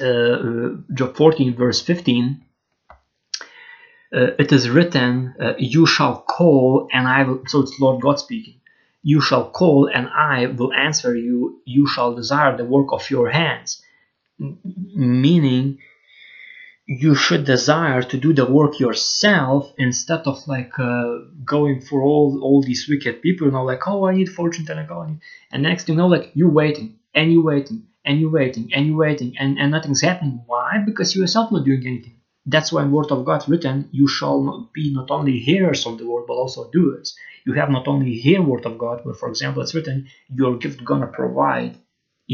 uh, uh job 14 verse 15 uh, it is written you shall call and i will so it's lord god speaking. You shall call and i will answer you. You shall desire the work of your hands. Meaning you should desire to do the work yourself instead of like uh, going for all all these wicked people you know like oh i need fortune telling oh, and next you know like you waiting and you waiting and you waiting and you waiting and, and nothing's happening. Why? Because you yourself not doing anything. That's why in word of god written you shall not be not only hearers of the word but also doers. You have not only hear word of god but for example it's written your gift gonna provide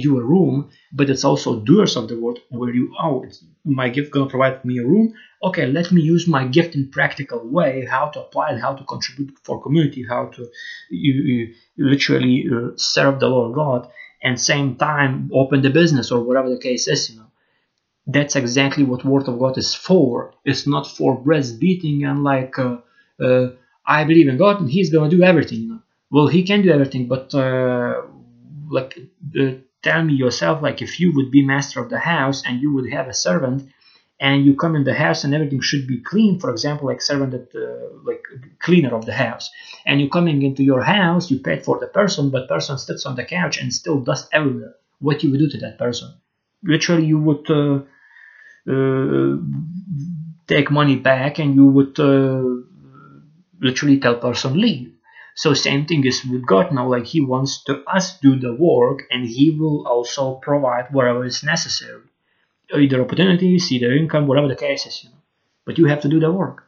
you a room, but it's also doers of the word where you, oh, my gift gonna provide me a room. Okay, let me use my gift in practical way, how to apply it, how to contribute for community, how to you, you literally uh, serve the Lord God, and same time open the business or whatever the case is, you know. That's exactly what Word of God is for. It's not for breast beating and like, uh, uh, I believe in God and He's gonna do everything. You know? Well, He can do everything, but uh, like uh, tell me yourself like if you would be master of the house and you would have a servant and you come in the house and everything should be clean for example like servant that, uh, like cleaner of the house and you coming into your house you paid for the person but person sits on the couch and still dust everywhere what you would do to that person? Literally you would uh, uh, take money back and you would uh, literally tell person leave so same thing is with God now, like He wants to us do the work and He will also provide whatever is necessary. Either opportunities, either income, whatever the case is, you know. But you have to do the work.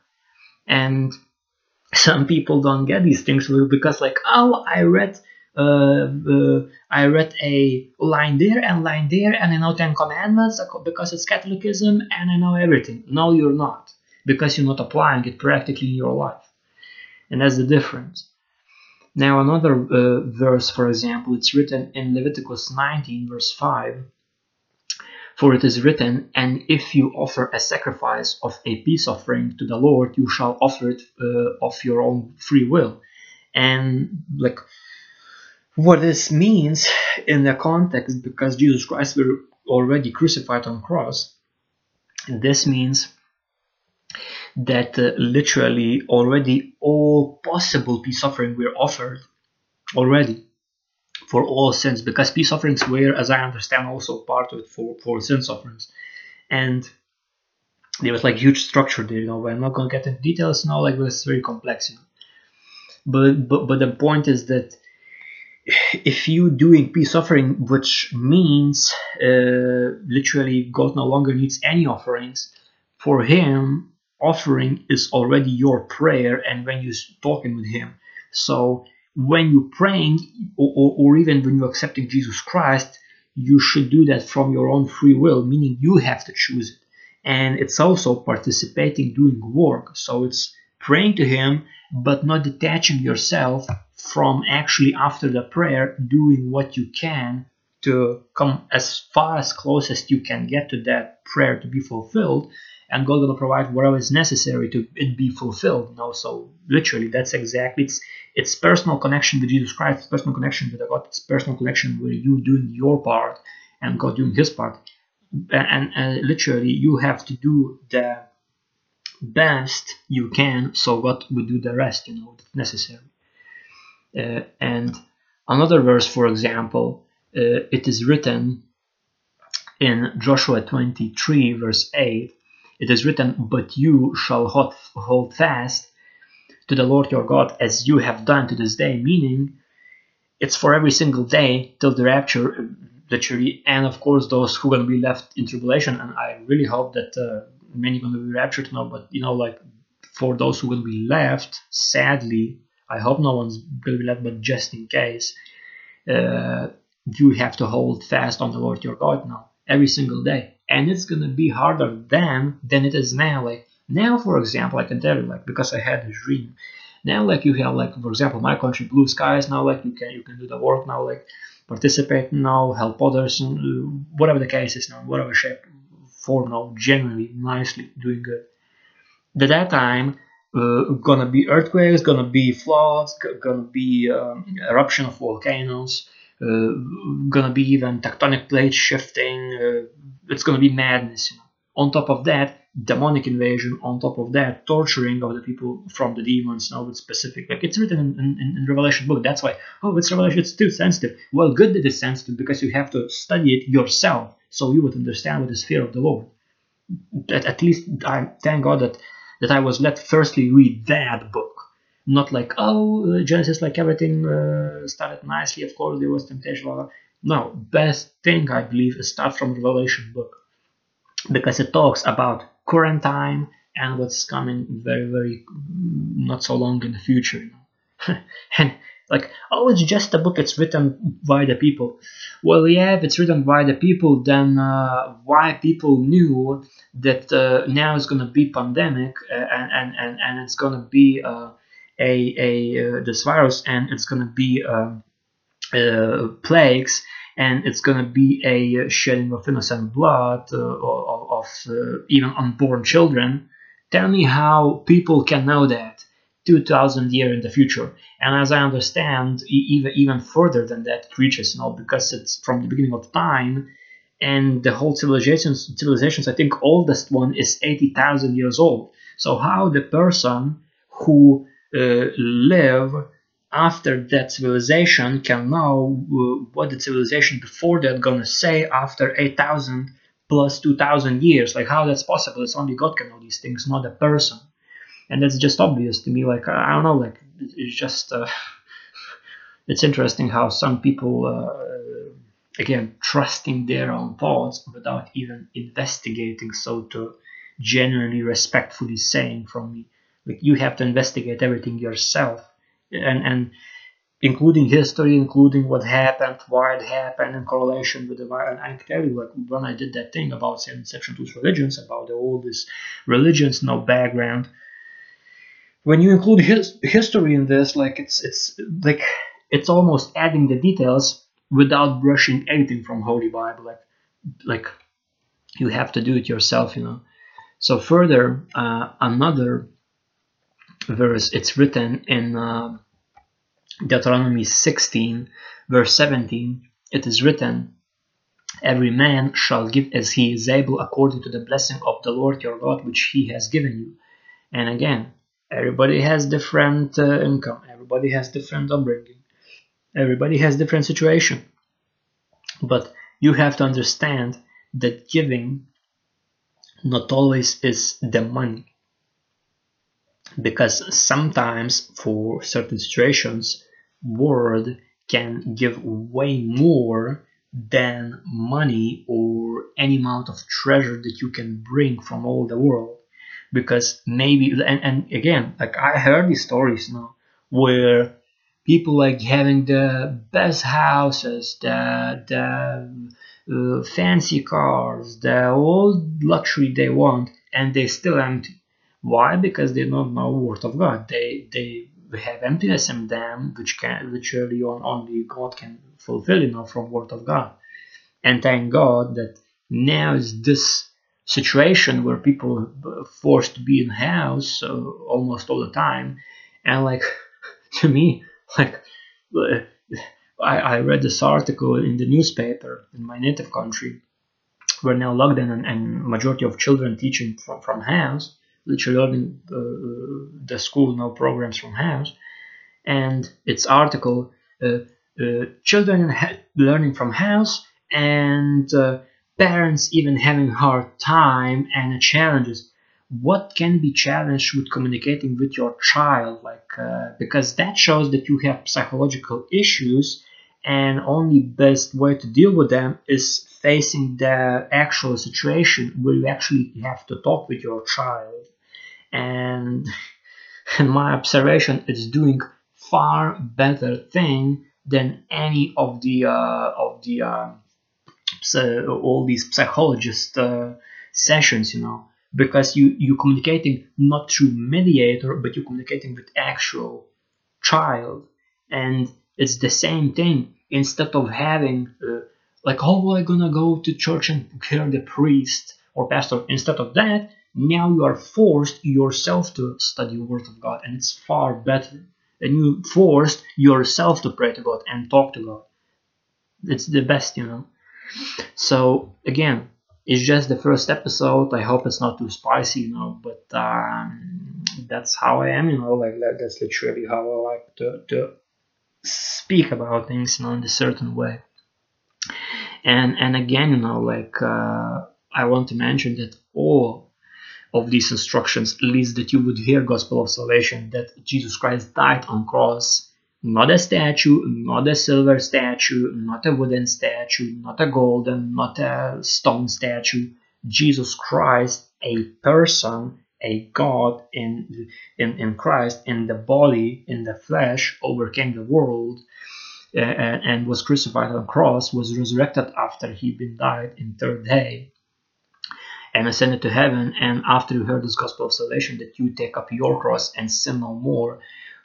And some people don't get these things because like, oh, I read uh, uh, I read a line there and line there, and I know Ten Commandments because it's Catholicism, and I know everything. No, you're not, because you're not applying it practically in your life, and that's the difference. Now another uh, verse, for example, it's written in Leviticus 19 verse 5. For it is written, And if you offer a sacrifice of a peace offering to the Lord, you shall offer it uh, of your own free will. And like what this means in the context, because Jesus Christ were already crucified on cross, this means that uh, literally already all possible peace offering were offered already for all sins because peace offerings were as i understand also part of it for, for sin offerings. And there was like huge structure there you know i'm not going to get into details now like it's very complex you know. But but but the point is that if you doing peace offering which means uh, literally god no longer needs any offerings for him offering is already your prayer and when you're talking with him. So when you're praying or, or, or, even when you're accepting jesus christ you should do that from your own free will meaning you have to choose it. And it's also participating doing work. So it's praying to him but not detaching yourself from actually after the prayer doing what you can to come as far as close as you can get to that prayer to be fulfilled and God will provide whatever is necessary to it be fulfilled. You know, so literally, that's exactly it's it's personal connection with Jesus Christ, personal connection with God, it's personal connection where you doing your part and God doing His part, and, and literally you have to do the best you can, so God will do the rest. You know, that's necessary. Uh, and another verse, for example, uh, it is written in Joshua 23, verse 8 it is written, But you shall hold fast to the Lord your God as you have done to this day, meaning it's for every single day till the rapture, the literally, and of course those who are to be left in tribulation. And I really hope that uh, many are going to be raptured now, but you know, like for those who will be left, sadly, I hope no one's going to be left, but just in case, uh, you have to hold fast on the Lord your God now every single day and it's gonna be harder then than it is now. Like now, for example, I can tell you, like because I had a dream. Now, like you have, like for example, my country, blue skies. Now, like you can you can do the work now, like participate now, help others, whatever the case is now, whatever shape, form now, genuinely, nicely, doing good. At that time, uh, gonna be earthquakes, gonna be floods, gonna be um, eruption of volcanoes, uh, gonna be even tectonic plates shifting. Uh, it's gonna be madness. On top of that, demonic invasion. On top of that, torturing of the people from the demons. Now it's specific. Like it's written in, in, in Revelation book. That's why. Oh, it's Revelation. It's too sensitive. Well, good that it's sensitive because you have to study it yourself so you would understand what is fear of the Lord. At, at least I thank God that that I was let firstly read that book. Not like, oh, uh, Genesis, like everything uh, started nicely, of course, there was temptation. No, best thing I believe is start from Revelation book because it talks about current time and what's coming very, very not so long in the future. And like, oh, it's just a book, it's written by the people. Well, yeah, if it's written by the people, then uh, why people knew that uh, now it's to be pandemic uh, and, and, and, and it's to be uh, a, a uh, this virus and it's to be um, Uh, plagues and it's going to be a uh, shedding of innocent blood uh, of, of even unborn children. Tell me how people can know that 2000 year in the future and as i understand even even further than that reaches you know because it's from the beginning of time and the whole civilizations civilizations i think oldest one is 80000 years old so how the person who uh, live after that civilization can know uh, what the civilization before that gonna say after 8000 plus 2000 years like how that's possible it's only god can know these things not a person and that's just obvious to me. Like I don't know, like it's just uh, it's interesting how some people uh, again trusting their own thoughts without even investigating. So to genuinely respectfully saying from me, like you have to investigate everything yourself, and and including history, including what happened, why it happened, in correlation with the virus. And I can tell you, like when I did that thing about section two religions, about all these religions, no background when you include his, history in this, like it's it's like it's almost adding the details without brushing anything from Holy Bible. Like like you have to do it yourself, you know. So further, uh, another verse. It's written in uh, Deuteronomy 16, verse 17. It is written. Every man shall give as he is able according to the blessing of the Lord your God which he has given you. And again, everybody has different uh, income everybody has different upbringing everybody has different situation but you have to understand that giving not always is the money because sometimes for certain situations word can give way more than money or any amount of treasure that you can bring from all the world. Because maybe and, and again like i heard these stories now where people like having the best houses the the uh, fancy cars the all luxury they want and they still empty why? Because they don't know word of god. They they have emptiness in them which can which early on only god can fulfill you know from word of god. And thank god that now is this situation where people are forced to be in house uh, almost all the time. And like to me like uh, I, I read this article in the newspaper in my native country where now lockdown and, and majority of children teaching from, from house literally learning uh, the school now programs from house and its article uh, uh, children learning from house and uh, parents even having hard time and challenges. What can be challenged with communicating with your child? Like uh, because that shows that you have psychological issues and only best way to deal with them is facing the actual situation where you actually have to talk with your child and in my observation it's doing far better thing than any of the uh, of the uh, all these psychologist uh, sessions, you know, because you you communicating not through mediator, but you're communicating with actual child, and it's the same thing. Instead of having uh, like, oh, I'm gonna go to church and hear the priest or pastor. Instead of that, now you are forced yourself to study the Word of God, and it's far better. And you forced yourself to pray to God and talk to God. It's the best, you know. So again, it's just the first episode. I hope it's not too spicy, you know, but um, that's how I am, you know, like that's literally how I like to, to speak about things, you know, in a certain way. And and again, you know, like uh, I want to mention that all of these instructions leads that you would hear gospel of salvation that Jesus Christ died on cross not a statue, not a silver statue, not a wooden statue, not a golden, not a stone statue. Jesus Christ, a person, a God in, in, in Christ, in the body, in the flesh, overcame the world uh, and was crucified on the cross, was resurrected after he been died in third day and ascended to heaven. And after you heard this gospel of salvation, that you take up your cross and sin no more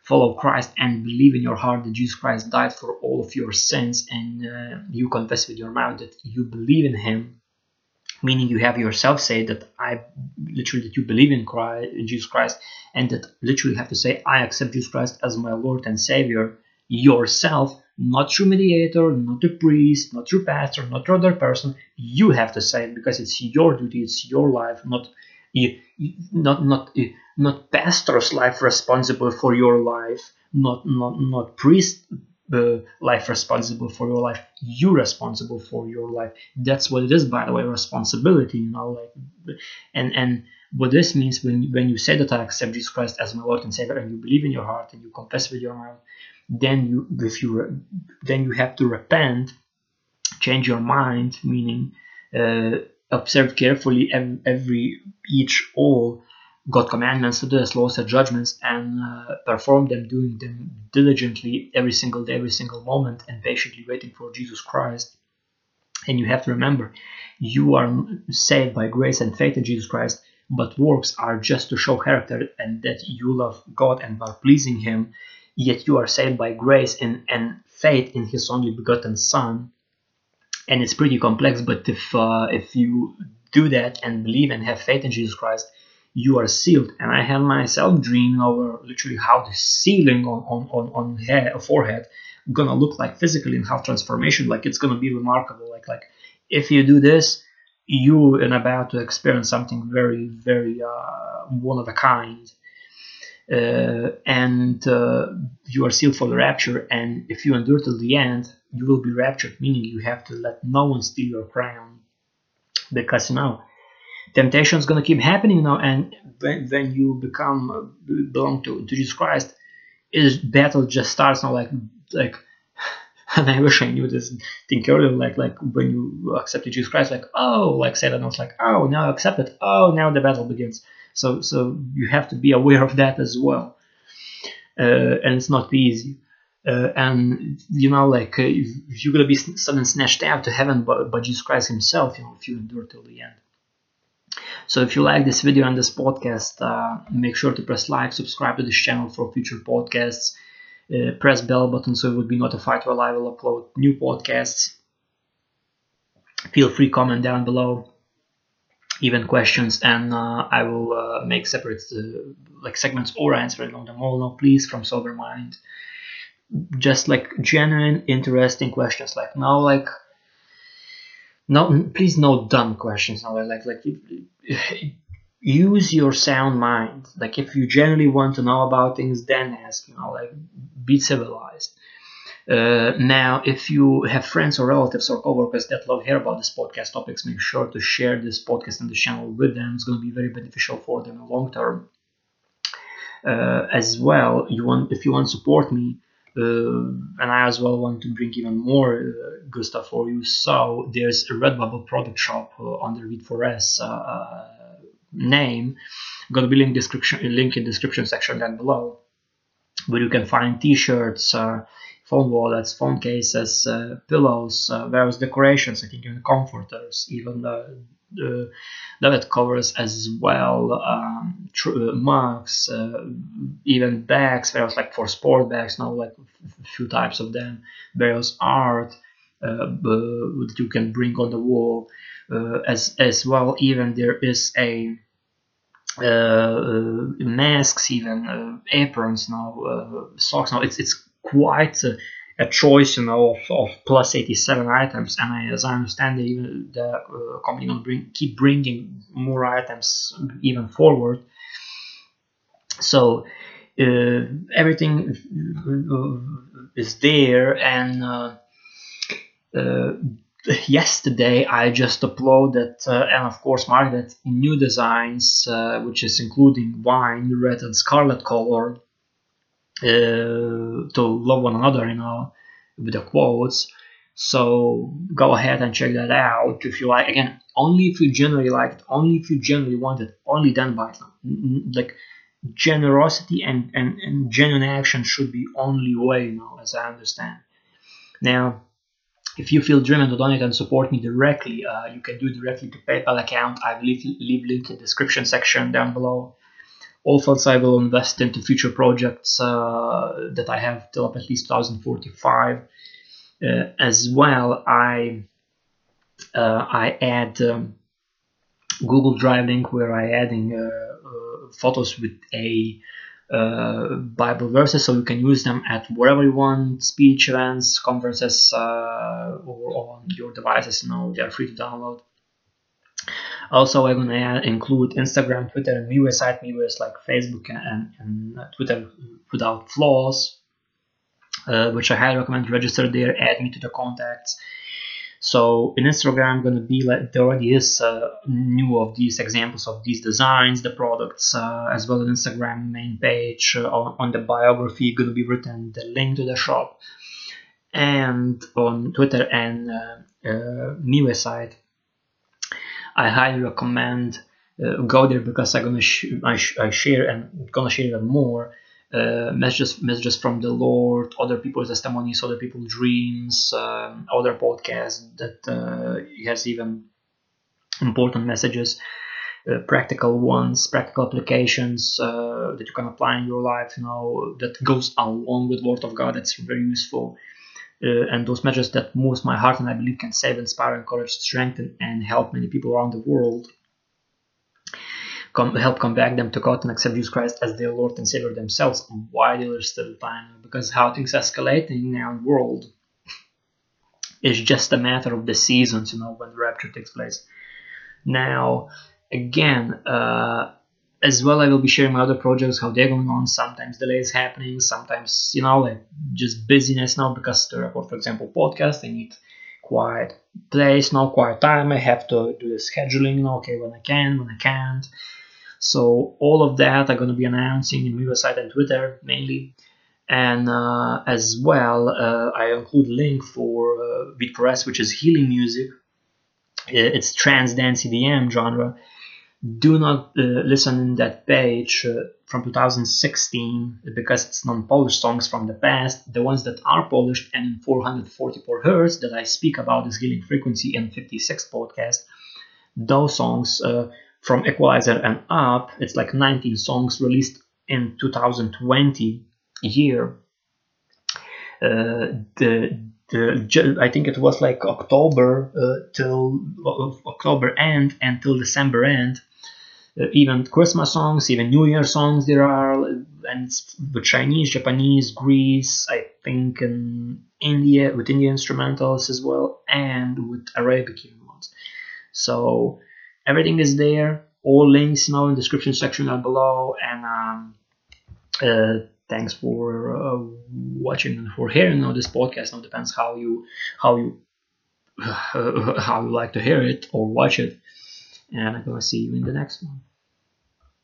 follow Christ and believe in your heart that Jesus Christ died for all of your sins and uh, you confess with your mouth that you believe in him meaning you have yourself say that I literally that you believe in Christ Jesus Christ and that literally have to say I accept Jesus Christ as my Lord and Savior yourself not through mediator not a priest not through pastor not through other person you have to say it because it's your duty it's your life not not not not pastor's life responsible for your life, not not not priest uh, life responsible for your life. You responsible for your life. That's what it is, by the way, responsibility. You know, like and and what this means when when you say that I accept Jesus Christ as my Lord and Savior, and you believe in your heart and you confess with your mouth, then you if you then you have to repent, change your mind, meaning. Uh, observe carefully every, every each all God commandments, His laws and judgments, and uh, perform them, doing them diligently every single day, every single moment, and patiently waiting for Jesus Christ. And you have to remember, you are saved by grace and faith in Jesus Christ, but works are just to show character and that you love God and are pleasing Him. Yet you are saved by grace and, and faith in His only begotten Son. And it's pretty complex, but if uh, if you do that and believe and have faith in Jesus Christ, you are sealed. And I have myself dreaming over literally how the sealing on on on, on head, forehead gonna look like physically and how transformation like it's gonna be remarkable. Like like if you do this, you are about to experience something very very uh, one of a kind. Uh, and uh, you are sealed for the rapture. And if you endure till the end, you will be raptured, meaning you have to let no one steal your crown, because you know temptation is going to keep happening now and when, when you become uh, belong to, to jesus christ is battle just starts now like like and i wish i knew this thing earlier like like when you accepted jesus christ like oh like satan was like oh now accept it oh now the battle begins so so you have to be aware of that as well. Uh, and it's not easy. Uh, and you know like uh, if, if, you're gonna be suddenly snatched out to heaven by, by jesus christ himself you know if you endure till the end. So if you like this video and this podcast, uh, make sure to press like, subscribe to this channel for future podcasts, uh, press bell button so you will be notified when I will upload new podcasts. Feel free comment down below, even questions, and uh, I will uh, make separate uh, like segments or answer on them all. No, please, from sober mind, just like genuine, interesting questions. Like now, like no, please no dumb questions. No, like like use your sound mind. Like if you generally want to know about things, then ask. You know, like be civilized. Uh, now, if you have friends or relatives or coworkers that love hear about this podcast topics, make sure to share this podcast and the channel with them. It's going to be very beneficial for them in the long term. Uh, as well, you want if you want to support me, uh, and I as well want to bring even more uh, good stuff for you. So there's a Redbubble product shop uh, under Read4S name. Gonna be link description link in description section down below, where you can find T-shirts, phone wallets, phone cases, uh, pillows, uh, various decorations, I think even comforters, even the, the that covers as well, um, tr- mugs, uh, even bags, various like for sport bags, now like a few types of them, various art that you can bring on the wall, uh, as as well. Even there is a uh, masks, even uh, aprons now, uh, socks now. It's it's quite a, a choice, you know, of, of plus 87 items. And I, as I understand, even the uh, company will bring keep bringing more items even forward. So uh, everything is there, and uh, yesterday I just uploaded uh, and of course marketed new designs, uh, which is including wine, red and scarlet color, uh, to love one another, you know, with the quotes. So go ahead and check that out if you like. Again, only if you generally like it, only if you generally want it, only then buy it. Like generosity and, and, and genuine action should be only way, you know, as I understand. Now, if you feel driven to donate and support me directly, uh, you can do it directly to PayPal account. I will leave, leave link in the description section down below. All funds I will invest into future projects uh, that I have till up at least 2045. Uh, as well, I uh, I add um, Google Drive link where I adding uh, uh, photos with a uh, Bible verses, so you can use them at wherever you want, speech events, conferences, or on your devices. You know, they are free to download. Also, I'm gonna include Instagram, Twitter, and MeWe site. Is like Facebook and, and Twitter without flaws, uh, which I highly recommend. Register there, add me to the contacts. So in Instagram, I'm to be like there already is uh, new of these examples of these designs, the products, uh, as well as Instagram main page uh, on, on, the biography to be written the link to the shop, and on Twitter and uh, uh, MeWe site. I highly recommend uh, go there because I'm gonna sh- I, sh- I share and gonna share even more uh, messages messages from the Lord, other people's testimonies, other people's dreams, um, other podcasts that uh, has even important messages, uh, practical ones, practical applications uh, that you can apply in your life. You know that goes along with Word of God. That's very useful. Uh, and those measures that moves my heart and I believe can save, inspire, encourage, strengthen, and help many people around the world come, help come back them to God and accept Jesus Christ as their Lord and Savior themselves. And why they are still dying? Because how things escalating in our world is just a matter of the seasons you know when the rapture takes place. Now again uh, as well I will be sharing my other projects how they're going on sometimes delays happening sometimes you know like just busyness now because to record for example podcast I need quiet place no quiet time I have to do the scheduling okay when I can when I can't so all of that I'm going to be announcing in website and Twitter mainly. And uh, as well, uh, I include link for uh, VidPress, which is healing music. It's trance dance EDM genre. Do not uh, listen in that page uh, from 2016 because it's non-Polish songs from the past. The ones that are polished and in 444 hertz that I speak about is healing frequency in 56 podcast. Those songs uh, from Equalizer and up, it's like 19 songs released in 2020 year. Uh, the the I think it was like October uh, till October end until December end. Uh, even Christmas songs, even New Year songs there are, and with Chinese, Japanese, Greece, I think in India with Indian instrumentals as well, and with Arabic ones. So everything is there all links now in the description section down below and um, uh, thanks for uh, watching and for hearing this podcast. Now depends how you how you uh, how you like to hear it or watch it. And i'm gonna see you in the next one